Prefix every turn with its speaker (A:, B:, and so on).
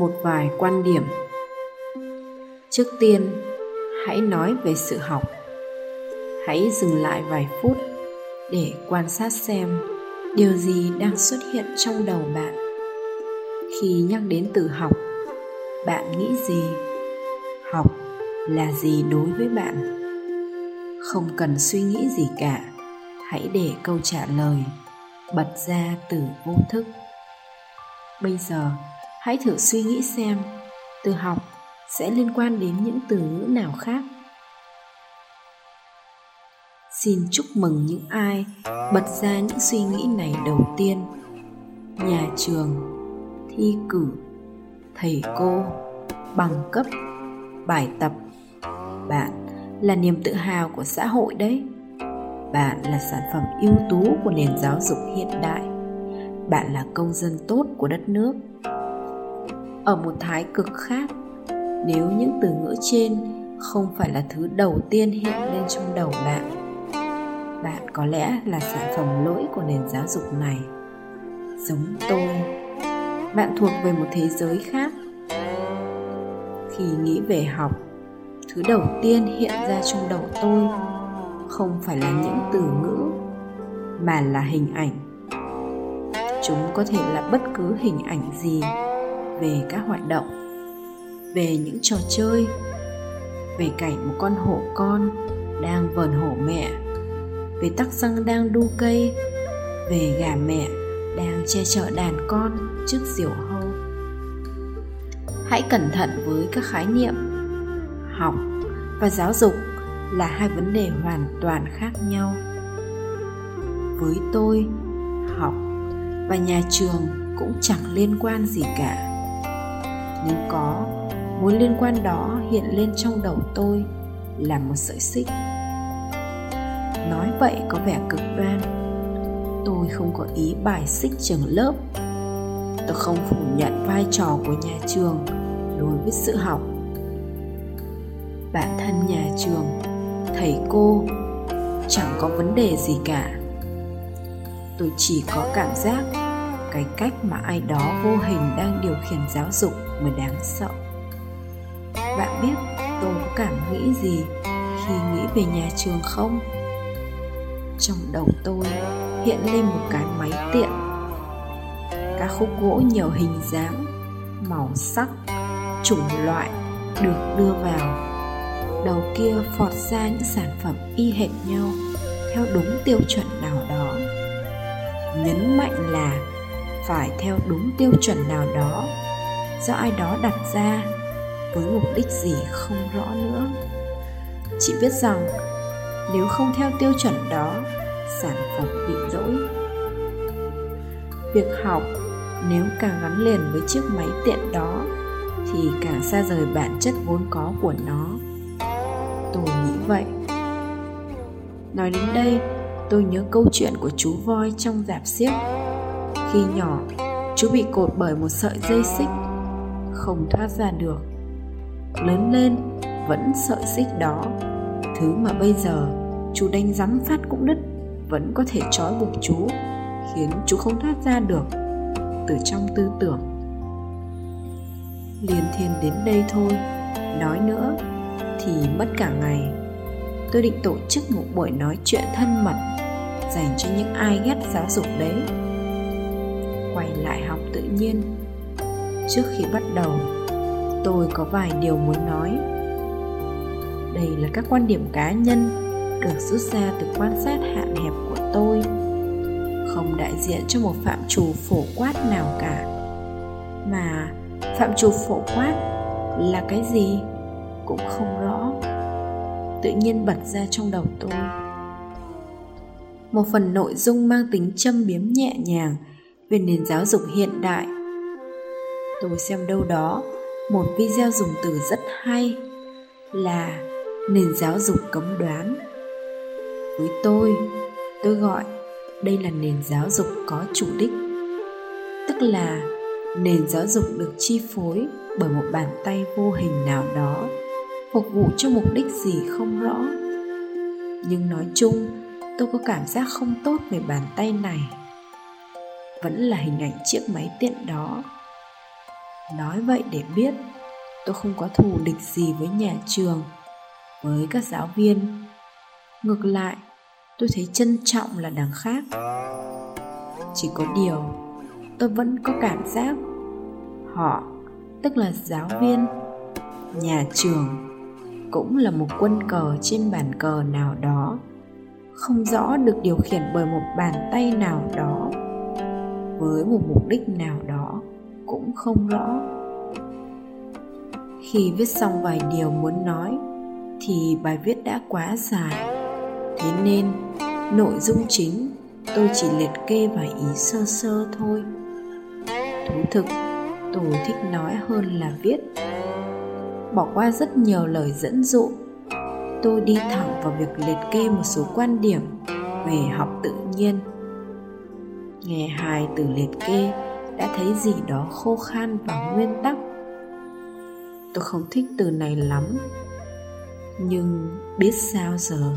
A: một vài quan điểm. Trước tiên, hãy nói về sự học. Hãy dừng lại vài phút để quan sát xem điều gì đang xuất hiện trong đầu bạn. Khi nhắc đến từ học, bạn nghĩ gì? Học là gì đối với bạn? Không cần suy nghĩ gì cả, hãy để câu trả lời bật ra từ vô thức. Bây giờ hãy thử suy nghĩ xem, từ học sẽ liên quan đến những từ ngữ nào khác. Xin chúc mừng những ai bật ra những suy nghĩ này đầu tiên. Nhà trường, thi cử, thầy cô, bằng cấp, bài tập. Bạn là niềm tự hào của xã hội đấy. Bạn là sản phẩm ưu tú của nền giáo dục hiện đại. Bạn là công dân tốt của đất nước ở một thái cực khác. Nếu những từ ngữ trên không phải là thứ đầu tiên hiện lên trong đầu bạn bạn có lẽ là sản phẩm lỗi của nền giáo dục này. Giống tôi, bạn thuộc về một thế giới khác. Khi nghĩ về học, thứ đầu tiên hiện ra trong đầu tôi không phải là những từ ngữ, mà là hình ảnh. Chúng có thể là bất cứ hình ảnh gì về các hoạt động, về những trò chơi, về cảnh một con hổ con đang vờn hổ mẹ, về tắc răng đang đu cây, về gà mẹ đang che chở đàn con trước diều hâu. Hãy cẩn thận với các khái niệm học và giáo dục là hai vấn đề hoàn toàn khác nhau. Với tôi, học và nhà trường cũng chẳng liên quan gì cả nếu có, mối liên quan đó hiện lên trong đầu tôi là một sợi xích. Nói vậy có vẻ cực đoan. Tôi không có ý bài xích trường lớp. Tôi không phủ nhận vai trò của nhà trường đối với sự học. Bản thân nhà trường, thầy cô, chẳng có vấn đề gì cả. Tôi chỉ có cảm giác cái cách mà ai đó vô hình đang điều khiển giáo dục mới đáng sợ. Bạn biết tôi có cảm nghĩ gì khi nghĩ về nhà trường không? Trong đầu tôi hiện lên một cái máy tiện. Các khúc gỗ nhiều hình dáng, màu sắc, chủng loại được đưa vào. Đầu kia phọt ra những sản phẩm y hệt nhau theo đúng tiêu chuẩn nào đó. Nhấn mạnh là phải theo đúng tiêu chuẩn nào đó. Do ai đó đặt ra, với mục đích gì không rõ nữa. Chị biết rằng, nếu không theo tiêu chuẩn đó, sản phẩm bị lỗi. Việc học, nếu càng gắn liền với chiếc máy tiện đó, thì càng xa rời bản chất vốn có của nó. Tôi nghĩ vậy. Nói đến đây, tôi nhớ câu chuyện của chú voi trong dạp xiếc khi nhỏ, chú bị cột bởi một sợi dây xích, không thoát ra được. Lớn lên, vẫn sợi xích đó. Thứ mà bây giờ chú đánh rắm phát cũng đứt, vẫn có thể trói buộc chú, khiến chú không thoát ra được từ trong tư tưởng. Liền thiên đến đây thôi, nói nữa thì mất cả ngày. Tôi định tổ chức một buổi nói chuyện thân mật, dành cho những ai ghét giáo dục đấy quay lại học tự nhiên. Trước khi bắt đầu, tôi có vài điều muốn nói. Đây là các quan điểm cá nhân được rút ra từ quan sát hạn hẹp của tôi, không đại diện cho một phạm trù phổ quát nào cả. Mà phạm trù phổ quát là cái gì cũng không rõ, tự nhiên bật ra trong đầu tôi. Một phần nội dung mang tính châm biếm nhẹ nhàng về nền giáo dục hiện đại. Tôi xem đâu đó, một video dùng từ rất hay là nền giáo dục cấm đoán. Với tôi tôi gọi đây là nền giáo dục có chủ đích. Tức là nền giáo dục được chi phối bởi một bàn tay vô hình nào đó, phục vụ cho mục đích gì không rõ. Nhưng nói chung, tôi có cảm giác không tốt về bàn tay này vẫn là hình ảnh chiếc máy tiện đó. Nói vậy để biết, tôi không có thù địch gì với nhà trường, với các giáo viên. Ngược lại, tôi thấy trân trọng là đằng khác. Chỉ có điều, tôi vẫn có cảm giác họ, tức là giáo viên, nhà trường, cũng là một quân cờ trên bàn cờ nào đó, không rõ được điều khiển bởi một bàn tay nào đó với một mục đích nào đó cũng không rõ. Khi viết xong vài điều muốn nói, thì bài viết đã quá dài. Thế nên, nội dung chính tôi chỉ liệt kê vài ý sơ sơ thôi. Thú thực, tôi thích nói hơn là viết. Bỏ qua rất nhiều lời dẫn dụ, tôi đi thẳng vào việc liệt kê một số quan điểm về học tự nhiên nghe hai từ liệt kê, đã thấy gì đó khô khan và nguyên tắc. Tôi không thích từ này lắm, nhưng biết sao giờ?